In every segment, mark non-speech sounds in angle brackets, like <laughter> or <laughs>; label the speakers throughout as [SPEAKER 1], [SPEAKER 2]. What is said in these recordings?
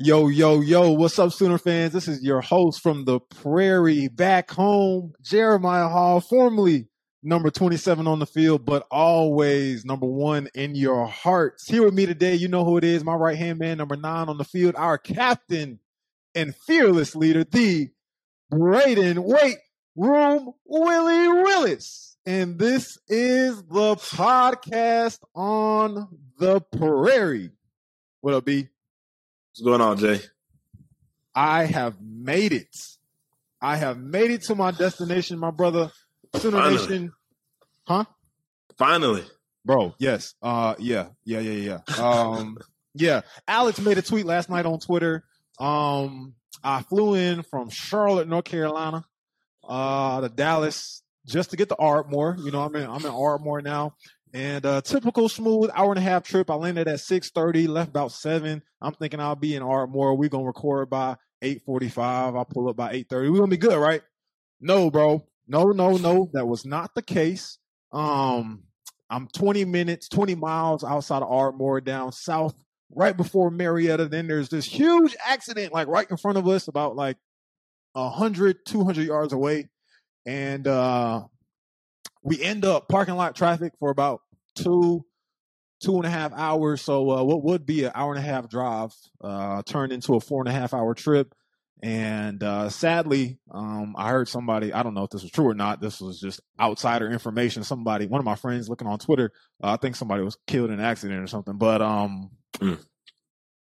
[SPEAKER 1] Yo, yo, yo, what's up, Sooner fans? This is your host from the prairie back home, Jeremiah Hall, formerly number 27 on the field, but always number one in your hearts. Here with me today, you know who it is, my right hand man, number nine on the field, our captain and fearless leader, the Brayden Wait Room Willie Willis. And this is the podcast on the prairie. What up, B?
[SPEAKER 2] What's going on, Jay?
[SPEAKER 1] I have made it. I have made it to my destination, my brother. Sooner
[SPEAKER 2] Finally.
[SPEAKER 1] Nation. Huh?
[SPEAKER 2] Finally.
[SPEAKER 1] Bro, yes. Uh yeah, yeah, yeah, yeah. Um <laughs> yeah. Alex made a tweet last night on Twitter. Um I flew in from Charlotte, North Carolina, uh to Dallas just to get to Ardmore. You know, I'm in I'm in Ardmore now. And uh typical smooth hour and a half trip. I landed at six thirty, left about seven. I'm thinking I'll be in Ardmore. We're gonna record by eight forty five. I'll pull up by eight thirty. We're gonna be good, right? No, bro. No, no, no. That was not the case. Um, I'm 20 minutes, 20 miles outside of Ardmore down south, right before Marietta. Then there's this huge accident, like right in front of us, about like 100, 200 yards away. And uh, we end up parking lot traffic for about two, two and a half hours. So uh, what would be an hour and a half drive uh, turned into a four and a half hour trip. And uh, sadly, um, I heard somebody, I don't know if this was true or not. This was just outsider information. Somebody, one of my friends looking on Twitter, uh, I think somebody was killed in an accident or something. But um,
[SPEAKER 2] Mm.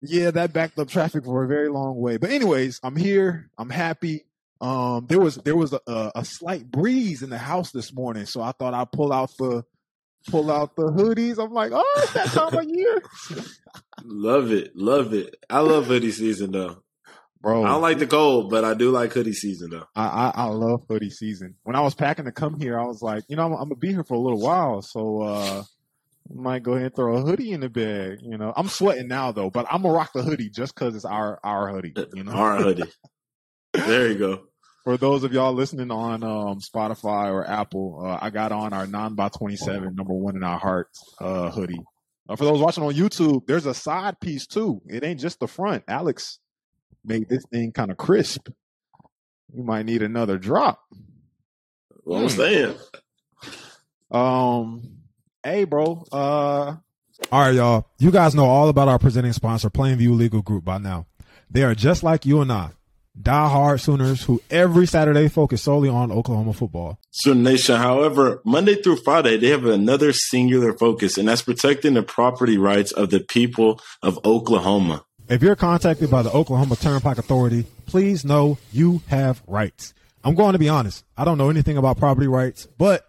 [SPEAKER 1] yeah, that backed up traffic for a very long way. But anyways, I'm here. I'm happy. Um, there was there was a, a, a slight breeze in the house this morning, so I thought I'd pull out the pull out the hoodies. I'm like, oh, it's that time of year,
[SPEAKER 2] Love it. Love it. I love hoodie season though.
[SPEAKER 1] bro.
[SPEAKER 2] I don't like the cold, but I do like hoodie season though.
[SPEAKER 1] I, I I love hoodie season. When I was packing to come here, I was like, you know, I'm, I'm gonna be here for a little while, so uh, might go ahead and throw a hoodie in the bag. You know, I'm sweating now though, but I'm gonna rock the hoodie just because it's our our hoodie. You know,
[SPEAKER 2] Our hoodie. There you go.
[SPEAKER 1] For those of y'all listening on um, Spotify or Apple, uh, I got on our non by 27 number one in our hearts uh, hoodie. Uh, for those watching on YouTube, there's a side piece too. It ain't just the front. Alex made this thing kind of crisp. You might need another drop.
[SPEAKER 2] What I'm
[SPEAKER 1] Hmm.
[SPEAKER 2] saying.
[SPEAKER 1] Um, hey, bro. Uh, all right, y'all. You guys know all about our presenting sponsor, Plainview Legal Group, by now. They are just like you and I, die-hard Sooners who every Saturday focus solely on Oklahoma football.
[SPEAKER 2] Sooner Nation, however, Monday through Friday, they have another singular focus, and that's protecting the property rights of the people of Oklahoma.
[SPEAKER 1] If you're contacted by the Oklahoma Turnpike Authority, please know you have rights. I'm going to be honest. I don't know anything about property rights, but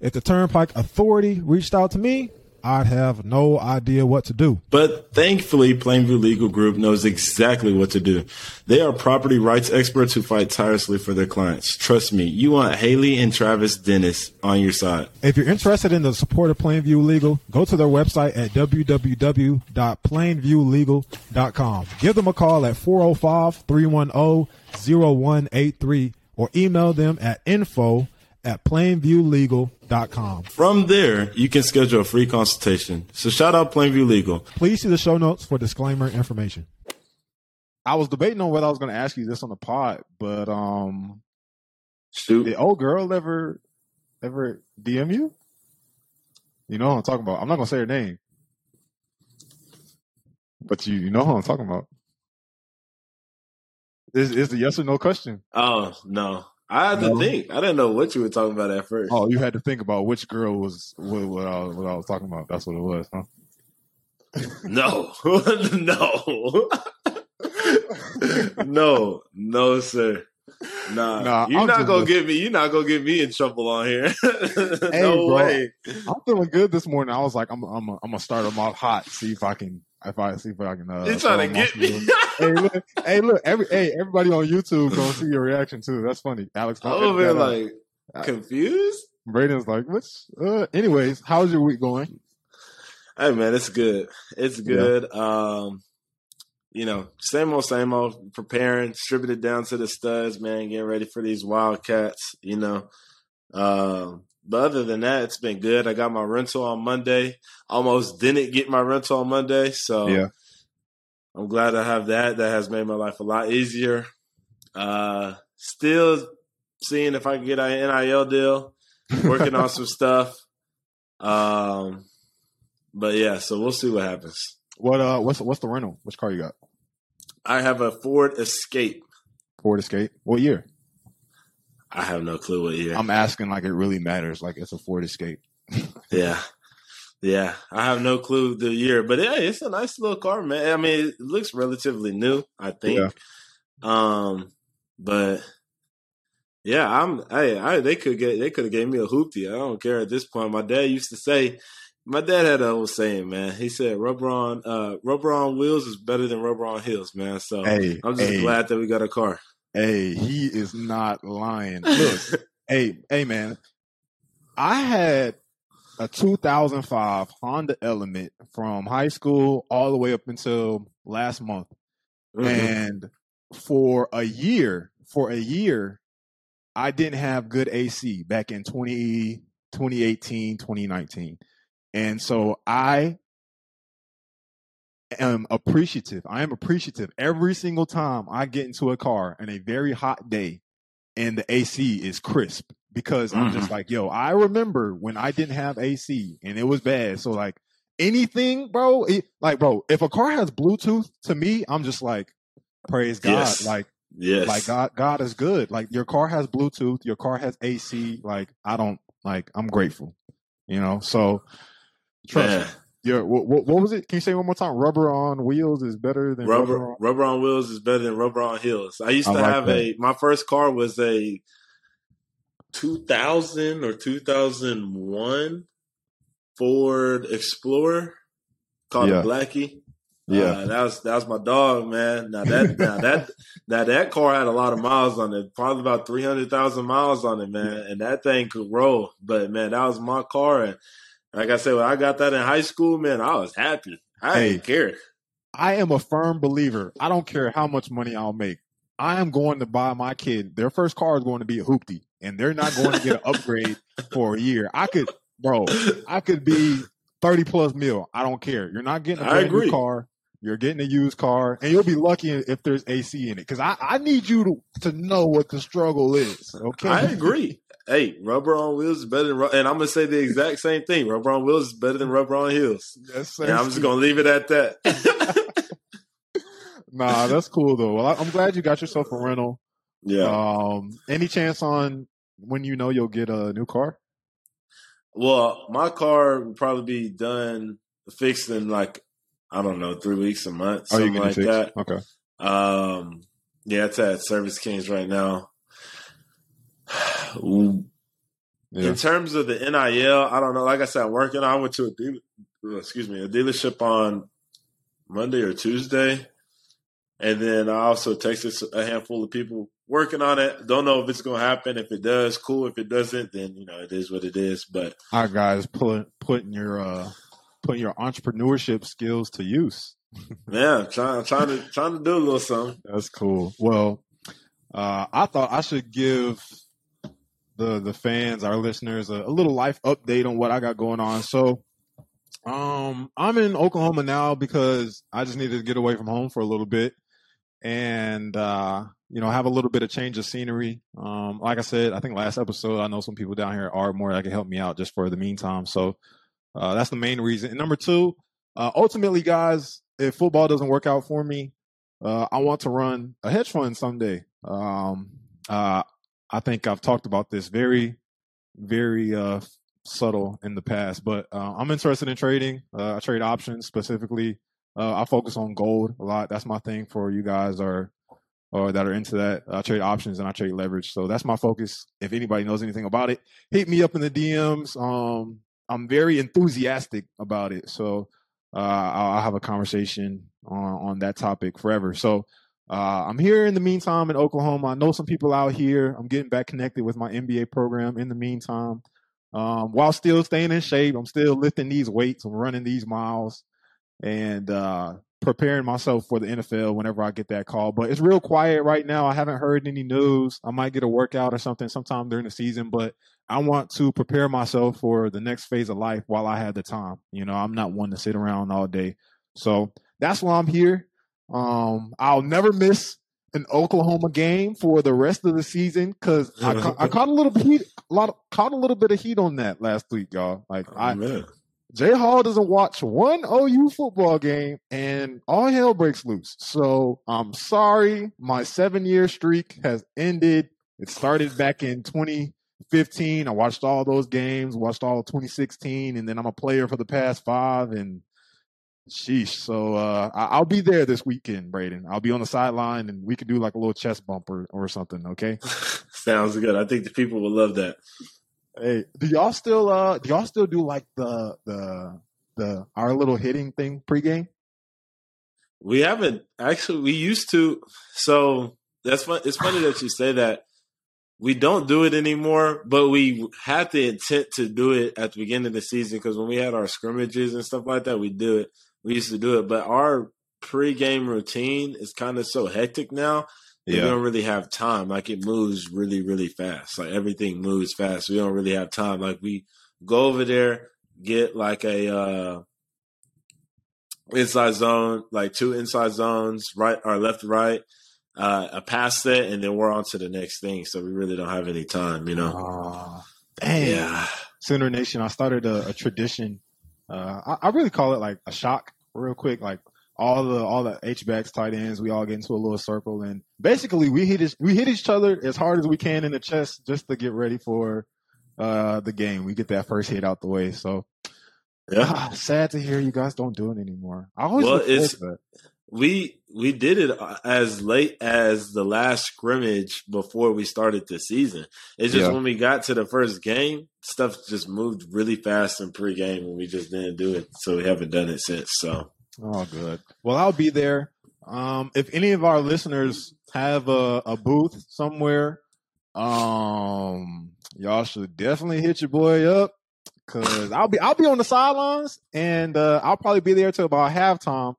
[SPEAKER 1] if the Turnpike Authority reached out to me, I'd have no idea what to do.
[SPEAKER 2] But thankfully, Plainview Legal Group knows exactly what to do. They are property rights experts who fight tirelessly for their clients. Trust me, you want Haley and Travis Dennis on your side.
[SPEAKER 1] If you're interested in the support of Plainview Legal, go to their website at www.plainviewlegal.com. Give them a call at 405-310-0183 or email them at info at plainviewlegal.com.
[SPEAKER 2] From there, you can schedule a free consultation. So shout out Plainview Legal.
[SPEAKER 1] Please see the show notes for disclaimer information. I was debating on whether I was going to ask you this on the pod, but um,
[SPEAKER 2] Shoot.
[SPEAKER 1] did old girl ever ever DM you? You know what I'm talking about. I'm not going to say her name, but you you know who I'm talking about. Is is the yes or no question?
[SPEAKER 2] Oh, no. I had to
[SPEAKER 1] No.
[SPEAKER 2] think. I didn't know what you were talking about at first.
[SPEAKER 1] Oh, you had to think about which girl was what, what, I, was, what I was talking about. That's what it was, huh?
[SPEAKER 2] No. <laughs> no. <laughs> no. No, sir. Nah.
[SPEAKER 1] Nah,
[SPEAKER 2] you're
[SPEAKER 1] I'm
[SPEAKER 2] not gonna
[SPEAKER 1] a-
[SPEAKER 2] get me you're not gonna get me in trouble on here. <laughs>
[SPEAKER 1] Hey,
[SPEAKER 2] no
[SPEAKER 1] bro.
[SPEAKER 2] way.
[SPEAKER 1] I'm feeling good this morning. I was like, I'm I'm I'm gonna start them off hot. See if I can if I see if I can. Uh,
[SPEAKER 2] You're trying to get me.
[SPEAKER 1] hey, look, hey, look, every hey, everybody on YouTube gonna see your reaction too. That's funny, Alex.
[SPEAKER 2] I'm over here
[SPEAKER 1] edit out.
[SPEAKER 2] like confused.
[SPEAKER 1] Brayden's like, what's? Uh, anyways, how's your week going?
[SPEAKER 2] Hey man, it's good. It's good. Um, you know, same old, same old. Preparing, it down to the studs, man. Getting ready for these Wildcats. You know, um, but other than that, it's been good. I got my rental on Monday. Almost didn't get my rental on Monday, so
[SPEAKER 1] Yeah.
[SPEAKER 2] I'm glad I have that. That has made my life a lot easier. Uh, still seeing if I can get an NIL deal. Working on some <laughs> stuff. Um, but yeah, so we'll see what happens.
[SPEAKER 1] What uh, what's what's the rental? Which car you got?
[SPEAKER 2] I have a Ford Escape.
[SPEAKER 1] Ford Escape. What year?
[SPEAKER 2] I have no clue what year.
[SPEAKER 1] I'm asking like it really matters. Like it's a Ford Escape. <laughs>
[SPEAKER 2] yeah. Yeah, I have no clue the year, but yeah, it's a nice little car, man. I mean, it looks relatively new, I think. Yeah. Um, but yeah, I'm. Hey, I they could get they could have gave me a hoopty. I don't care at this point. My dad used to say, my dad had a old saying, man. He said, "Rubber on uh, rubber on wheels is better than rubber on heels, man." So hey, I'm just hey. glad that we got a car.
[SPEAKER 1] Hey, he is not lying. Look, hey, hey, man. I had a 2005 Honda Element from high school all the way up until last month. Mm-hmm. And for a year, for a year, I didn't have good AC back in 20, 2018, 2019. And so I am appreciative. I am appreciative every single time I get into a car in a very hot day and the AC is crisp because I'm just mm-hmm. like, yo, I remember when I didn't have AC and it was bad. So like anything, bro, it, like bro, if a car has Bluetooth, to me, I'm just like, praise God, yes. like. Yes. Like God, God is good. Like your car has Bluetooth, your car has AC. Like I don't like. I'm grateful, you know. So trust yeah. Yeah, what, what, what, was it? Can you say one more time? Rubber on wheels is better than
[SPEAKER 2] rubber.
[SPEAKER 1] Rubber on,
[SPEAKER 2] rubber on wheels is better than rubber on heels. I used to I like have that. a. My first car was a 2000 or 2001 Ford Explorer called yeah. Blackie. Yeah, uh, that was that was my dog, man. Now that <laughs> now that now that car had a lot of miles on it, probably about three hundred thousand miles on it, man. And that thing could roll. But man, that was my car, and like I said, when I got that in high school, man, I was happy. I hey, didn't care.
[SPEAKER 1] I am a firm believer. I don't care how much money I'll make. I am going to buy my kid. Their first car is going to be a hoopty and they're not going to get an upgrade for a year. I could, bro, I could be 30 plus mil. I don't care. You're not getting a brand new car. You're getting a used car, and you'll be lucky if there's AC in it. Because I, I need you to, to know what the struggle is. Okay, I
[SPEAKER 2] agree. Hey, rubber on wheels is better than, and I'm gonna say the exact same thing. Rubber on wheels is better than rubber on heels. Yes, and I'm just gonna leave it at that. <laughs>
[SPEAKER 1] nah, that's cool though. Well, I'm glad you got yourself a rental. Yeah. Um, any chance on when you know you'll get a new car?
[SPEAKER 2] Well, my car will probably be done fixed in like I don't know three weeks, a month, oh, something like that.
[SPEAKER 1] Okay.
[SPEAKER 2] Um, yeah, it's at Service Kings right now. Yeah. In terms of the NIL, I don't know. Like I said, I'm working. I went to a dealer, excuse me, a dealership on Monday or Tuesday, and then I also texted a handful of people working on it. Don't know if it's going to happen. If it does, cool. If it doesn't, then you know it is what it is. But
[SPEAKER 1] our guys putting putting your uh, putting your entrepreneurship skills to use. <laughs>
[SPEAKER 2] yeah, trying trying to trying to do a little something.
[SPEAKER 1] That's cool. Well, uh, I thought I should give the the fans, our listeners, a, a little life update on what I got going on. So. Um, I'm in Oklahoma now because I just needed to get away from home for a little bit and uh, you know have a little bit of change of scenery. Um, like I said, I think last episode, I know some people down here at Ardmore that can help me out just for the meantime. So uh, that's the main reason. And number two, uh, ultimately, guys, if football doesn't work out for me, uh, I want to run a hedge fund someday. Um, uh, I think I've talked about this very, very uh, subtle in the past, but I'm interested in trading. I trade options specifically uh, I focus on gold a lot. That's my thing for you guys are or that are into that. I trade options and I trade leverage. So that's my focus. If anybody knows anything about it, hit me up in the DMs. Um, I'm very enthusiastic about it. So uh, I'll, I'll, have a conversation on, on that topic forever. So uh, I'm here in the meantime in Oklahoma. I know some people out here. I'm getting back connected with my MBA program in the meantime. Um, while still staying in shape, I'm still lifting these weights. I'm running these miles and uh, preparing myself for the NFL whenever I get that call. But it's real quiet right now. I haven't heard any news. I might get a workout or something sometime during the season, but I want to prepare myself for the next phase of life while I have the time. You know, I'm not one to sit around all day. So that's why I'm here. Um, I'll never miss an Oklahoma game for the rest of the season because <laughs> I, ca- I caught a little bit heat, a lot of, caught a little bit of heat on that last week, y'all. Like
[SPEAKER 2] Oh,
[SPEAKER 1] I,
[SPEAKER 2] man.
[SPEAKER 1] Jay Hall doesn't watch one OU football game and all hell breaks loose. So I'm sorry. My seven year streak has ended. It started back in 2015. I watched all those games, watched all 2016, and then I'm a player for the past five. And sheesh. So uh, I- I'll be there this weekend, Brayden. I'll be on the sideline and we could do like a little chest bumper or something. Okay. <laughs>
[SPEAKER 2] Sounds good. I think the people will love that.
[SPEAKER 1] Hey, do y'all still uh do y'all still do like the the the our little hitting thing pregame?
[SPEAKER 2] We haven't actually. We used to. So that's fun. It's funny that you say that. We don't do it anymore, but we had the intent to do it at the beginning of the season because when we had our scrimmages and stuff like that, we do it. We used to do it, but our pregame routine is kind of so hectic now. that We don't really have time. Like it moves really, really fast. Like everything moves fast. We don't really have time. Like we go over there, get like a uh inside zone, like two inside zones, right or left, right, uh, a pass set, and then we're on to the next thing. So we really don't have any time, you know.
[SPEAKER 1] Aw, dang.
[SPEAKER 2] Yeah.
[SPEAKER 1] Sooner Nation, I started a, a tradition. Uh, I, I really call it like a shock, real quick. Like all the all the H backs, tight ends, we all get into a little circle, and basically we hit each, we hit each other as hard as we can in the chest just to get ready for uh, the game. We get that first hit out the way. So
[SPEAKER 2] Yeah.
[SPEAKER 1] ah, <sighs> sad to hear you guys don't do it anymore. I always
[SPEAKER 2] Well, it's-. We we did it as late as the last scrimmage before we started the season. It's just
[SPEAKER 1] Yeah.
[SPEAKER 2] when we got to the first game, stuff just moved really fast in pregame, and we just didn't do it. So we haven't done it since. So
[SPEAKER 1] Oh, good. Well, I'll be there. Um, if any of our listeners have a, a booth somewhere, um, y'all should definitely hit your boy up because I'll be I'll be on the sidelines and uh, I'll probably be there till about halftime,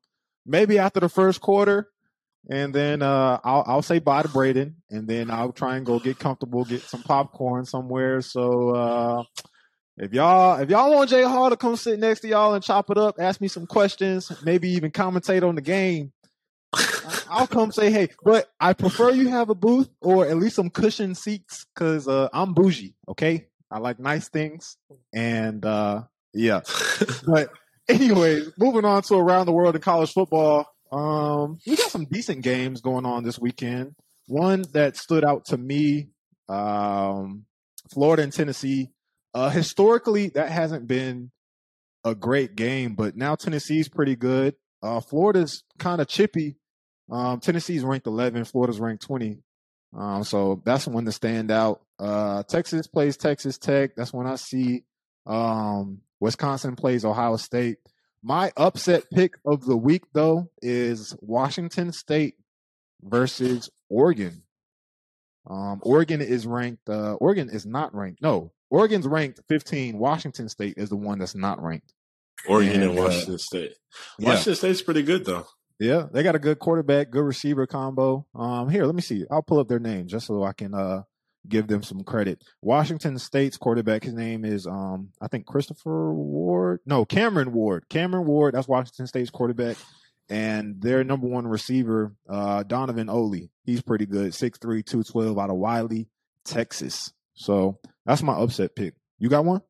[SPEAKER 1] maybe after the first quarter, and then uh, I'll I'll say bye to Brayden, and then I'll try and go get comfortable, get some popcorn somewhere. So. Uh, if y'all if y'all want Jay Hall to come sit next to y'all and chop it up, ask me some questions, maybe even commentate on the game, I'll come say hey. But I prefer you have a booth or at least some cushion seats because uh, I'm bougie. Okay, I like nice things, and uh, yeah. But anyways, moving on to around the world in college football. Um, we got some decent games going on this weekend. One that stood out to me, um, Florida and Tennessee. Uh, historically, that hasn't been a great game, but now Tennessee's pretty good. Uh, Florida's kind of chippy. Um, Tennessee's ranked 11, Florida's ranked 20. Um, so that's one to stand out. Uh, Texas plays Texas Tech. That's when I see um, Wisconsin plays Ohio State. My upset pick of the week, though, is Washington State versus Oregon. Um, Oregon is ranked. Uh, Oregon is not ranked. No, Oregon's ranked 15. Washington State is the one that's not ranked.
[SPEAKER 2] Oregon and
[SPEAKER 1] And, uh,
[SPEAKER 2] Washington State.
[SPEAKER 1] Yeah.
[SPEAKER 2] Washington State's pretty good though.
[SPEAKER 1] Yeah, they got a good quarterback, good receiver combo. Um, here, let me see. I'll pull up their name just so I can uh give them some credit. Washington State's quarterback, his name is um, I think Christopher Ward. No, Cameron Ward. Cameron Ward. That's Washington State's quarterback, and their number one receiver, uh, Donovan Ollie. He's pretty good. 6'3", 212 out of Wylie, Texas. So that's my upset pick. You got one?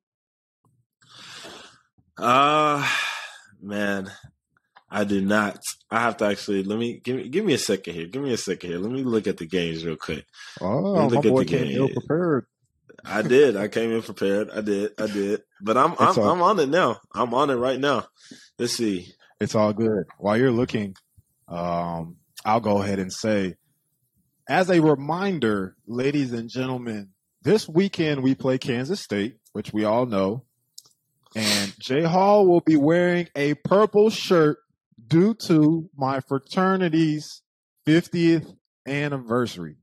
[SPEAKER 2] Uh man, I do not. I have to actually let me give me give me a second here. Give me a second here. Let me look at the games real quick.
[SPEAKER 1] Oh, my boy
[SPEAKER 2] the
[SPEAKER 1] came
[SPEAKER 2] game.
[SPEAKER 1] ill prepared.
[SPEAKER 2] I did. I came in prepared. I did. I did. But I'm I'm,
[SPEAKER 1] all-
[SPEAKER 2] I'm on it now. I'm on it right now. Let's see.
[SPEAKER 1] It's all good. While you're looking, um, I'll go ahead and say, as a reminder, ladies and gentlemen, this weekend we play Kansas State, which we all know, and Jay Hall will be wearing a purple shirt due to my fraternity's 50th anniversary.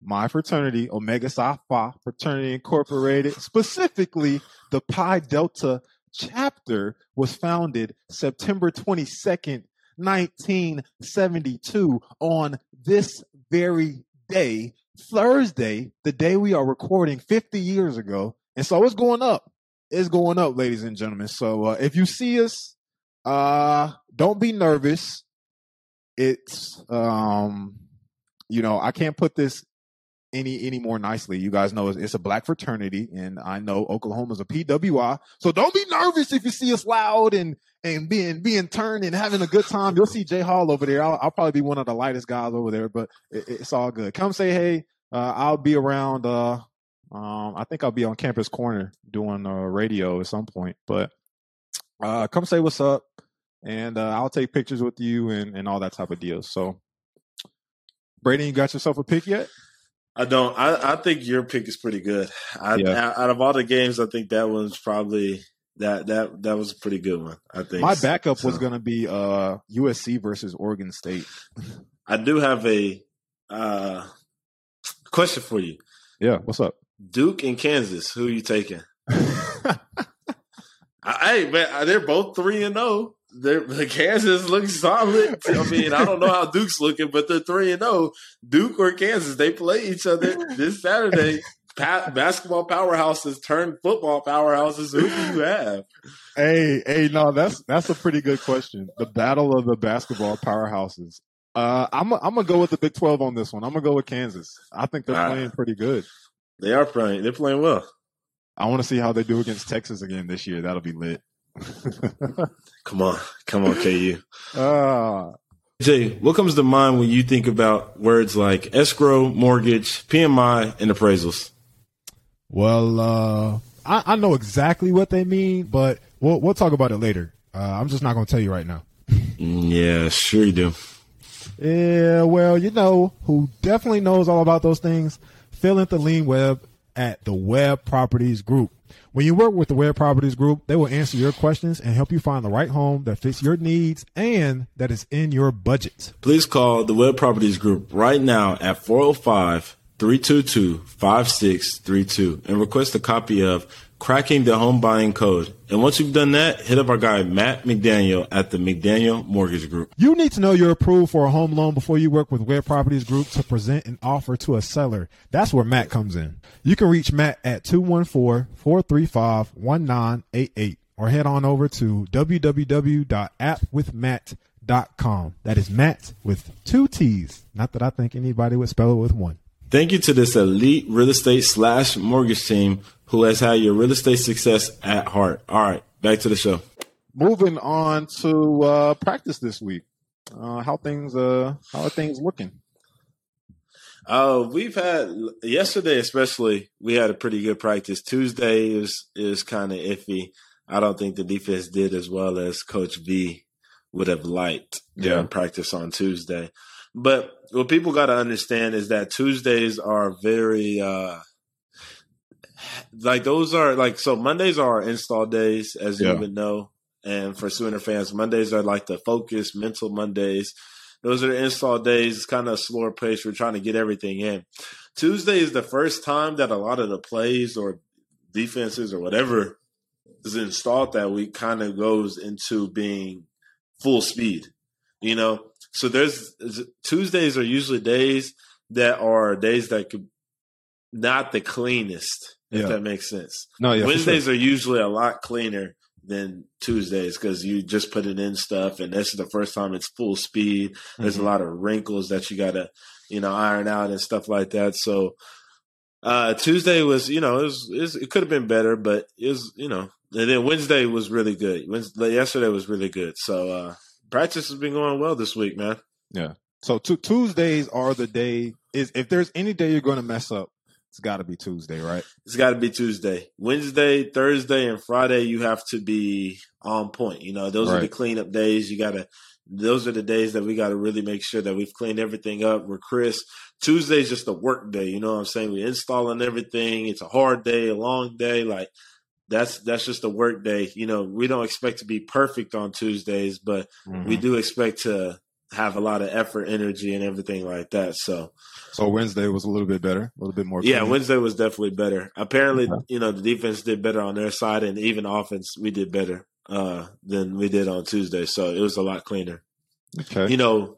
[SPEAKER 1] My fraternity, Omega Psi Phi Fraternity Incorporated, specifically the Pi Delta chapter was founded September 22nd, 1972 on this very day, Thursday, the day we are recording 50 years ago. And so it's going up. It's going up, ladies and gentlemen. So uh, if you see us, uh, don't be nervous. it's um, you know, I can't put this any any more nicely. You guys know it's, a black fraternity, and I know Oklahoma's a PWI. So don't be nervous if you see us loud and and being being turned and having a good time. You'll see Jay Hall over there. I'll, I'll probably be one of the lightest guys over there, but it, it's all good. Come say hey. Uh, I'll be around. Uh, um, I think I'll be on Campus Corner doing uh, radio at some point. But uh, come say what's up, and uh, I'll take pictures with you and and all that type of deal. So, Brady, you got yourself a pick yet?
[SPEAKER 2] I don't. I, I think your pick is pretty good. I, yeah. Out of all the games, I think that one's probably that that that was a pretty good one. I think
[SPEAKER 1] my backup so. was going to be uh, USC versus Oregon State.
[SPEAKER 2] I do have a uh, question for you.
[SPEAKER 1] Yeah, what's up?
[SPEAKER 2] Duke and Kansas. Who are you taking? <laughs> hey man, they're both three and zero. Oh. The Kansas looks solid. I mean, I don't know how Duke's looking, but they're three and zero. Oh. Duke or Kansas, they play each other this Saturday. Pa- basketball powerhouses turn football powerhouses. Who do you have?
[SPEAKER 1] Hey, hey, no, that's that's a pretty good question. The battle of the basketball powerhouses. Uh, I'm a, I'm gonna go with the Big Twelve on this one. I'm gonna go with Kansas. I think they're ah. playing pretty good.
[SPEAKER 2] They are playing. They're playing well.
[SPEAKER 1] I want to see how they do against Texas again this year. That'll be lit. <laughs>
[SPEAKER 2] come on, come on, KU. Uh, <laughs> Jay, what comes to mind when you think about words like escrow, mortgage, PMI, and appraisals?
[SPEAKER 3] Well, uh, I, I, know exactly what they mean, but we'll we'll talk about it later. Uh, I'm just not going to tell you right now.
[SPEAKER 2] yeah, sure you do.
[SPEAKER 3] Yeah, well, you know who definitely knows all about those things? Phil Anthony Webb at the Webb Properties Group. When you work with the Webb Properties Group, they will answer your questions and help you find the right home that fits your needs and that is in your budget.
[SPEAKER 2] Please call the Webb Properties Group right now at 405 322 5632 and request a copy of cracking the home buying code. And once you've done that, hit up our guy Matt McDaniel at the McDaniel Mortgage Group.
[SPEAKER 3] You need to know you're approved for a home loan before you work with Webb Properties Group to present an offer to a seller. That's where Matt comes in. You can reach Matt at 214-435-1988 or head on over to www.appwithmatt.com. That is Matt with two T's. Not that I think anybody would spell it with one.
[SPEAKER 2] Thank you to this elite real estate slash mortgage team who has had your real estate success at heart. All right, back to the show.
[SPEAKER 1] Moving on to uh, practice this week. Uh, how things uh, how are things looking?
[SPEAKER 2] Uh, we've had yesterday, especially. We had a pretty good practice. Tuesday is is kind of iffy. I don't think the defense did as well as Coach V would have liked during yeah. practice on Tuesday. But what people got to understand is that Tuesdays are very uh, like those are like so Mondays are install days, as yeah. you would know. And for Sooner fans, Mondays are like the focus mental Mondays. Those are the install days. It's kind of a slower pace. We're trying to get everything in. Tuesday is the first time that a lot of the plays or defenses or whatever is installed that week kind of goes into being full speed. You know, so there's Tuesdays are usually days that are days that could not the cleanest if yeah. that makes sense. No, yeah, Wednesdays sure. are usually a lot cleaner than Tuesdays because you just put it in stuff, and this is the first time it's full speed. There's mm-hmm. a lot of wrinkles that you gotta, you know, iron out and stuff like that. So uh, Tuesday was, you know, it was, it, was, it could have been better, but it was, you know, and then Wednesday was really good. Wednesday, yesterday was really good. So uh, practice has been going well this week, man.
[SPEAKER 1] Yeah. So t- Tuesdays are the day is if there's any day you're going to mess up, it's got to be Tuesday, right?
[SPEAKER 2] It's got to be Tuesday. Wednesday, Thursday, and Friday, you have to be on point. You know, those right. are the cleanup days. You got to, those are the days that we got to really make sure that we've cleaned everything up. We're crisp. Tuesday's just a work day. You know what I'm saying? We're installing everything. It's a hard day, a long day. Like, that's that's just a work day. You know, we don't expect to be perfect on Tuesdays, but mm-hmm. we do expect to have a lot of effort, energy, and everything like that. So,
[SPEAKER 1] so Wednesday was a little bit better, a little bit more.
[SPEAKER 2] Clean. Yeah, Wednesday was definitely better. Apparently, okay. you know, the defense did better on their side, and even offense, we did better uh, than we did on Tuesday. So it was a lot cleaner. Okay, you know,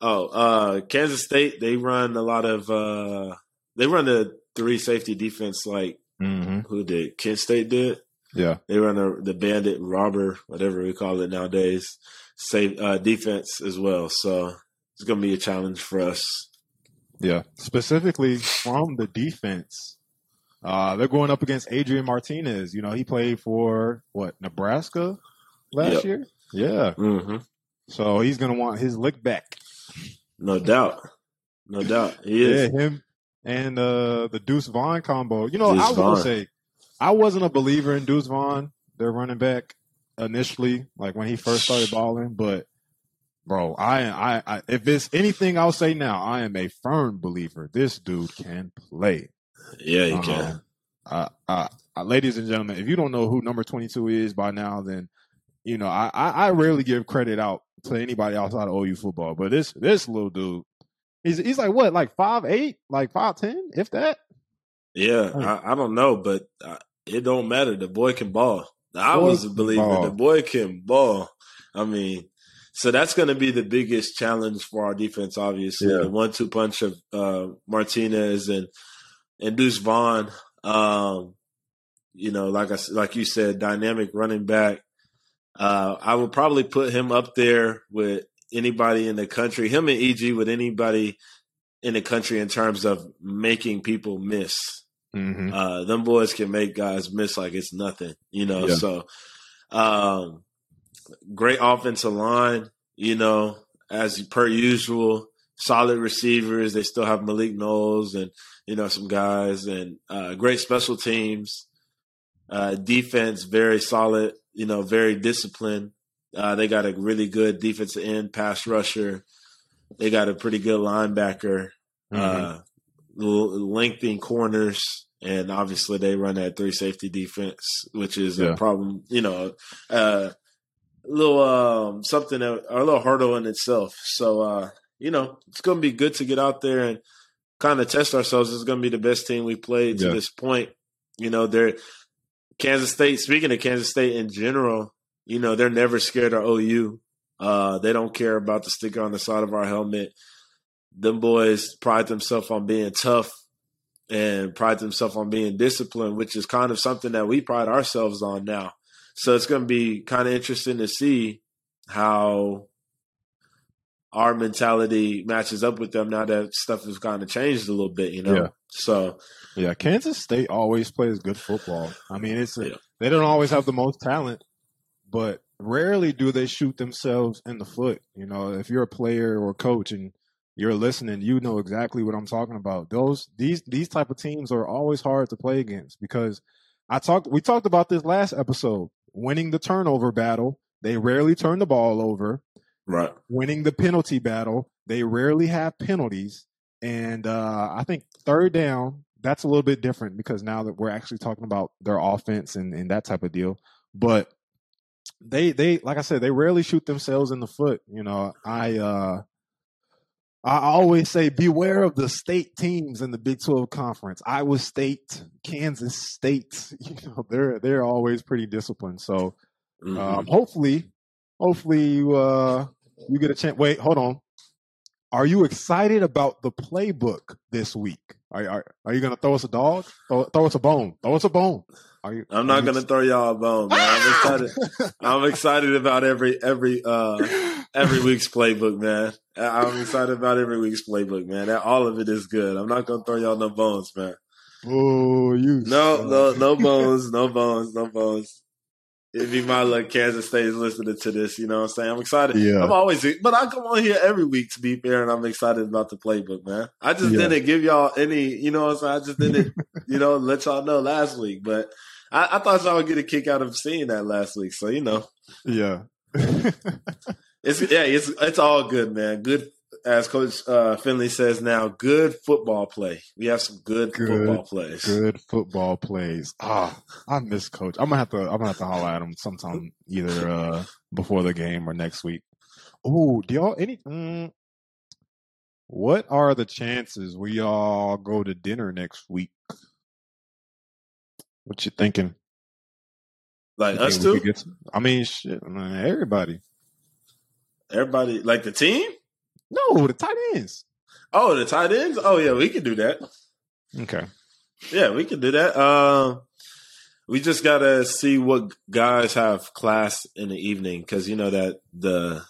[SPEAKER 2] oh, uh, Kansas State they run a lot of uh, they run the three safety defense like mm-hmm. who did Kent State did.
[SPEAKER 1] Yeah.
[SPEAKER 2] They run a, the bandit robber, whatever we call it nowadays, save uh, defense as well. So it's going to be a challenge for us.
[SPEAKER 1] Yeah. Specifically from the defense. Uh, they're going up against Adrian Martinez. You know, he played for what Nebraska last
[SPEAKER 2] Yep.
[SPEAKER 1] year. Yeah,
[SPEAKER 2] hmm
[SPEAKER 1] so he's gonna want his lick back.
[SPEAKER 2] No doubt. No doubt. He
[SPEAKER 1] Yeah,
[SPEAKER 2] is.
[SPEAKER 1] him and uh, the Deuce Vaughn combo. You know,
[SPEAKER 2] Deuce
[SPEAKER 1] I
[SPEAKER 2] Vaughn.
[SPEAKER 1] say I wasn't a believer in Deuce Vaughn, their running back, initially, like when he first started balling. But bro, I, I, I if it's anything, I'll say now, I am a firm believer. This dude can play.
[SPEAKER 2] Yeah, you
[SPEAKER 1] Uh-huh.
[SPEAKER 2] can.
[SPEAKER 1] uh, uh, uh, ladies and gentlemen, if you don't know who number 22 is by now, then, you know, I, I, I rarely give credit out to anybody outside of OU football, but this, this little dude, he's, he's like what, like five, eight, like five, ten, if that.
[SPEAKER 2] Yeah. I, I don't know, but uh, it don't matter. The boy can ball. I
[SPEAKER 1] Boy
[SPEAKER 2] was a believer.
[SPEAKER 1] ball.
[SPEAKER 2] The boy can ball. I mean, so that's going to be the biggest challenge for our defense. Obviously,
[SPEAKER 1] Yeah.
[SPEAKER 2] the one-two punch of uh, Martinez and and Deuce Vaughn. Um, you know, like I like you said, dynamic running back. Uh, I would probably put him up there with anybody in the country. Him and EG with anybody in the country in terms of making people miss.
[SPEAKER 1] Mm-hmm.
[SPEAKER 2] Uh, them boys can make guys miss like it's nothing, you know.
[SPEAKER 1] Yeah.
[SPEAKER 2] So, um, great offensive line, you know, as per usual. Solid receivers. They still have Malik Knowles and you know some guys, and uh, great special teams. Uh, defense very solid. You know, very disciplined. Uh, they got a really good defensive end, pass rusher. They got a pretty good linebacker
[SPEAKER 1] Mm-hmm.
[SPEAKER 2] uh, l- lengthening corners, and obviously they run that three safety defense, which is
[SPEAKER 1] Yeah.
[SPEAKER 2] a problem. You know, uh, a little um, something that, a little hurdle in itself. So uh, you know, it's going to be good to get out there and kind of test ourselves. It's going to be the best team we played to
[SPEAKER 1] Yeah.
[SPEAKER 2] this point. You know, they're Kansas State. Speaking of Kansas State in general, you know, they're never scared of OU. Uh, they don't care about the sticker on the side of our helmet them boys pride themselves on being tough and pride themselves on being disciplined, which is kind of something that we pride ourselves on now. So it's going to be kind of interesting to see how our mentality matches up with them now that stuff has kind of changed a little bit, you know?
[SPEAKER 1] Yeah.
[SPEAKER 2] So,
[SPEAKER 1] Yeah, Kansas State always plays good football. I mean, it's
[SPEAKER 2] Yeah.
[SPEAKER 1] they don't always have the most talent, but rarely do they shoot themselves in the foot. You know, if you're a player or coach and you're listening, you know exactly what I'm talking about. Those these these type of teams are always hard to play against because I talked we talked about this last episode. Winning the turnover battle, they rarely turn the ball over
[SPEAKER 2] right.
[SPEAKER 1] winning the penalty battle. They rarely have penalties. And uh, I think third down, that's a little bit different because now that we're actually talking about their offense and, and that type of deal. But they they like I said, they rarely shoot themselves in the foot. You know, I uh I always say beware of the state teams in the Big 12 conference. Iowa State, Kansas State, <laughs> you know, they're they're always pretty disciplined. So um, hopefully, hopefully you uh you get a chance. Wait, hold on. Are you excited about the playbook this week? Are are, are you gonna throw us a dog? Throw, throw us a bone. Throw us a bone. Are you?
[SPEAKER 2] I'm not going to throw y'all a bone, man. I'm excited. <laughs> I'm excited about every, every, uh, every week's playbook, man. I'm excited about every week's playbook, man. That, all of it is good. I'm not gonna throw y'all no bones, man.
[SPEAKER 1] Oh, you
[SPEAKER 2] No, no, no bones, no bones, no bones. It'd be my luck. Kansas State is listening to this. You know what I'm saying? I'm excited.
[SPEAKER 1] Yeah.
[SPEAKER 2] I'm always, but I come on here every week to be fair, and I'm excited about the playbook, man. I just
[SPEAKER 1] Yeah.
[SPEAKER 2] didn't give y'all any, you know what I'm saying? I just didn't, <laughs> you know, let y'all know last week, but I, I thought y'all would get a kick out of seeing that last week. So, you know,
[SPEAKER 1] Yeah. <laughs>
[SPEAKER 2] It's yeah, it's it's all good, man. Good as Coach uh, Finley says now, good football play. We have some good,
[SPEAKER 1] Good,
[SPEAKER 2] football plays.
[SPEAKER 1] Good football plays. Ah, I miss Coach. I'm gonna have to. I'm gonna have to holler at him sometime, either uh before the game or next week. Oh, do y'all any? Mm, what are the chances we all go to dinner next week? What you thinking?
[SPEAKER 2] Like
[SPEAKER 1] You
[SPEAKER 2] us
[SPEAKER 1] think we
[SPEAKER 2] two,
[SPEAKER 1] could get some- I mean, shit, I mean, everybody.
[SPEAKER 2] everybody, like the team.
[SPEAKER 1] No, the tight ends.
[SPEAKER 2] Oh, the tight ends. Oh yeah, we can do that.
[SPEAKER 1] Okay.
[SPEAKER 2] Yeah, we can do that. Um, we just gotta see what guys have class in the evening because you know that the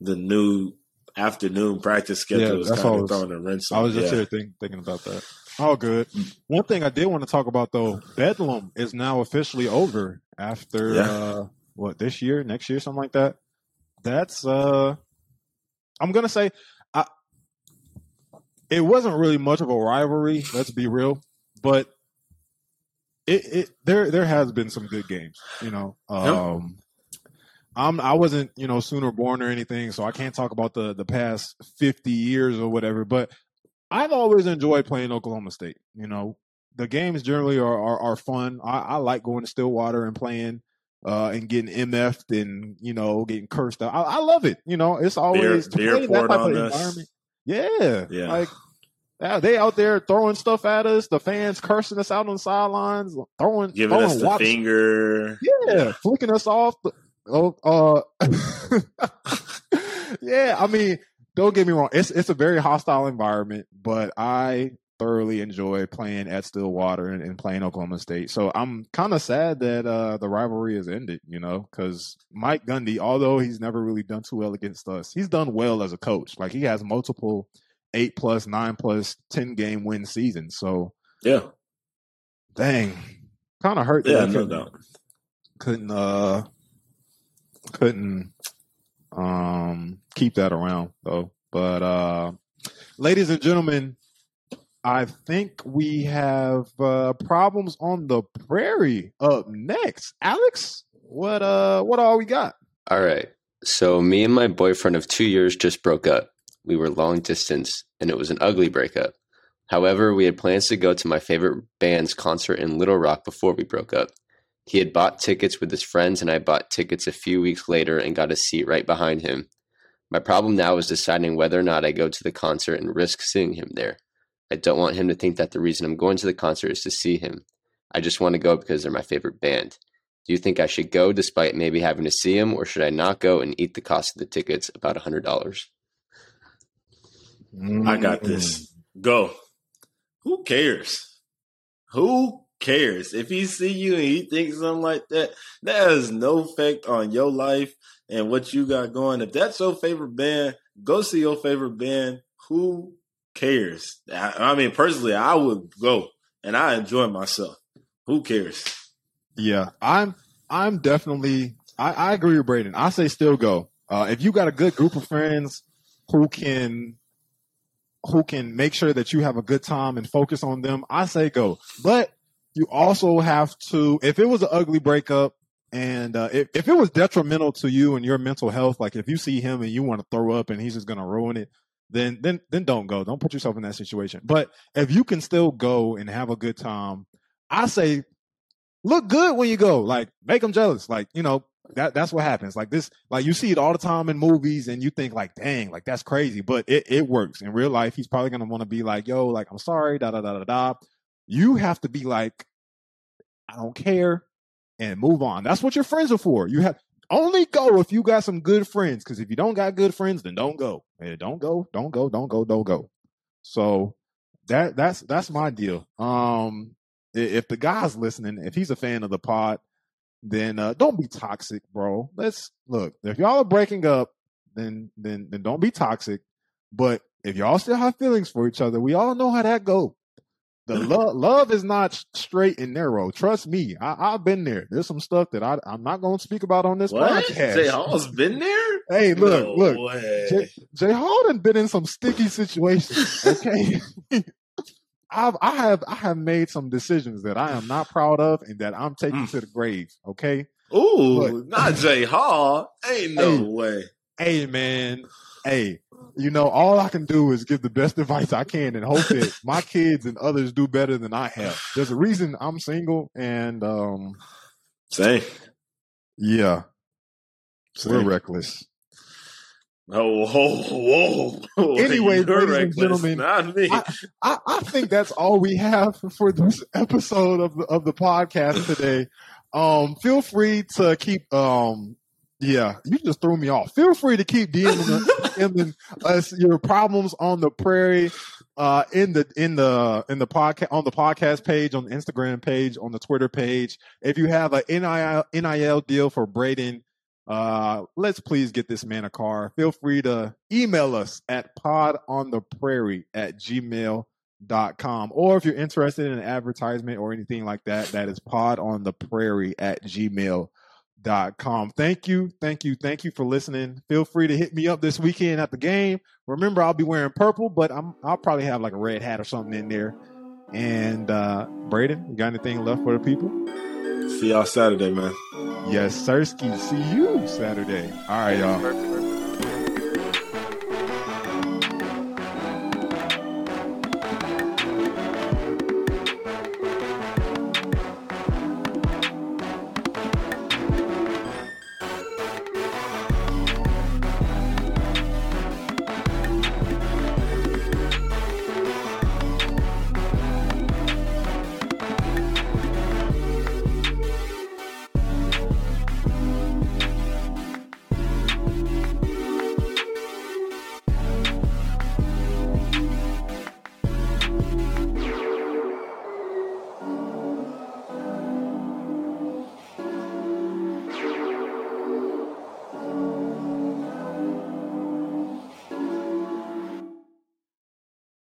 [SPEAKER 2] the new afternoon practice schedule
[SPEAKER 1] Yeah,
[SPEAKER 2] is kind
[SPEAKER 1] all I
[SPEAKER 2] of
[SPEAKER 1] was-
[SPEAKER 2] throwing a wrench.
[SPEAKER 1] I was just
[SPEAKER 2] yeah.
[SPEAKER 1] here think, thinking about that. Oh, good. One thing I did want to talk about though, Bedlam is now officially over after
[SPEAKER 2] Yeah.
[SPEAKER 1] uh, what this year, next year, something like that. That's uh, I'm gonna say, I. It wasn't really much of a rivalry. Let's be real, but it, it there there has been some good games. You know, um, I'm I wasn't you know sooner born or anything, so I can't talk about the the past 50 years or whatever. But I've always enjoyed playing Oklahoma State. You know, the games generally are are, are fun. I, I like going to Stillwater and playing. Uh, and getting MF'd and you know getting cursed out. I, I love it. You know, it's always to
[SPEAKER 2] beer
[SPEAKER 1] play that type of
[SPEAKER 2] us.
[SPEAKER 1] environment. Yeah,
[SPEAKER 2] Yeah.
[SPEAKER 1] Like yeah, they out there throwing stuff at us. The fans cursing us out on the sidelines, throwing
[SPEAKER 2] giving
[SPEAKER 1] throwing
[SPEAKER 2] us the finger.
[SPEAKER 1] yeah, flicking us off. The, oh, uh, <laughs> yeah. I mean, don't get me wrong. It's it's a very hostile environment, but I thoroughly enjoy playing at Stillwater and, and playing Oklahoma State. So I'm kind of sad that uh, the rivalry has ended. You know, because Mike Gundy, although he's never really done too well against us, he's done well as a coach. Like he has multiple eight plus, nine plus, ten game win seasons. So
[SPEAKER 2] Yeah,
[SPEAKER 1] dang, kind of hurt. that
[SPEAKER 2] yeah, no
[SPEAKER 1] couldn't-
[SPEAKER 2] doubt.
[SPEAKER 1] couldn't uh couldn't um keep that around though but uh ladies and gentlemen i think we have uh problems on the prairie up next alex what uh what all we got
[SPEAKER 4] All right. So me and my boyfriend of two years just broke up. We were long distance, and it was an ugly breakup. However, we had plans to go to my favorite band's concert in Little Rock before we broke up. He had bought tickets with his friends, and I bought tickets a few weeks later and got a seat right behind him. My problem now is deciding whether or not I go to the concert and risk seeing him there. I don't want him to think that the reason I'm going to the concert is to see him. I just want to go because they're my favorite band. Do you think I should go despite maybe having to see him, or should I not go and eat the cost of the tickets, about a hundred dollars? Mm-hmm.
[SPEAKER 2] I got this. Go. Who cares? Who cares? If he see you and he thinks something like that, that has no effect on your life and what you got going. If that's your favorite band, go see your favorite band. Who cares? I, I mean, personally, I would go and I enjoy myself. Who cares?
[SPEAKER 1] Yeah, I'm. I'm definitely. I, I agree with Brayden. I say still go. Uh, if you got a good group of friends who can, who can make sure that you have a good time and focus on them, I say go. But you also have to. If it was an ugly breakup and uh, if if it was detrimental to you and your mental health, like if you see him and you want to throw up and he's just gonna ruin it, then then then don't go. Don't put yourself in that situation. But if you can still go and have a good time, I say look good when you go. Like make them jealous. Like you know that that's what happens. Like this, like you see it all the time in movies, and you think like, dang, like that's crazy. But it it works in real life. He's probably gonna want to be like, yo, like I'm sorry, da da da da da. You have to be like, I don't care, and move on. That's what your friends are for. You have only go if you got some good friends. Because if you don't got good friends, then don't go. Eh, don't go. Don't go. Don't go. Don't go. So that that's that's my deal. Um, if the guy's listening, if he's a fan of the pod, then uh, don't be toxic, bro. Let's look. If y'all are breaking up, then then then don't be toxic. But if y'all still have feelings for each other, we all know how that go. The love love is not straight and narrow. Trust me, I, I've been there. There's some stuff that I, I'm not going to speak about on this
[SPEAKER 2] What?
[SPEAKER 1] podcast.
[SPEAKER 2] Jay Hall's been there?
[SPEAKER 1] Hey, look,
[SPEAKER 2] No
[SPEAKER 1] look.
[SPEAKER 2] way.
[SPEAKER 1] Jay, Jay Hall done been in some sticky situations. Okay. <laughs> I've I have I have made some decisions that I am not proud of and that I'm taking
[SPEAKER 2] Mm.
[SPEAKER 1] to the grave. Okay.
[SPEAKER 2] Ooh,
[SPEAKER 1] Look.
[SPEAKER 2] not Jay Hall. Ain't no
[SPEAKER 1] Hey.
[SPEAKER 2] way.
[SPEAKER 1] Hey man. Hey, you know, all I can do is give the best advice I can and hope that <laughs> my kids and others do better than I have. There's a reason I'm single and um
[SPEAKER 2] Same.
[SPEAKER 1] yeah, we're reckless.
[SPEAKER 2] Oh, whoa, whoa. <laughs>
[SPEAKER 1] Anyways,
[SPEAKER 2] You're
[SPEAKER 1] ladies and gentlemen,
[SPEAKER 2] not me.
[SPEAKER 1] I, I, I think that's all we have for this <laughs> episode of the of the podcast today. Um, feel free to keep um, yeah, you just threw me off. Feel free to keep DMing, us- <laughs> DMing us your problems on the prairie. uh, in the in the in the podcast on the podcast page, on the Instagram page, on the Twitter page. If you have a NIL NIL deal for Brayden, uh, let's please get this man a car. Feel free to email us at pod on the prairie at gmail.com. Or if you're interested in an advertisement or anything like that, that is pod on the prairie at gmail.com. Thank you, thank you, thank you for listening. Feel free to hit me up this weekend at the game. Remember, I'll be wearing purple, but I'm I'll probably have like a red hat or something in there. And uh Brayden, you got anything left for the people?
[SPEAKER 2] See y'all Saturday, man.
[SPEAKER 1] Yes, Sirski. See you Saturday. All right, y'all.
[SPEAKER 4] Perfect.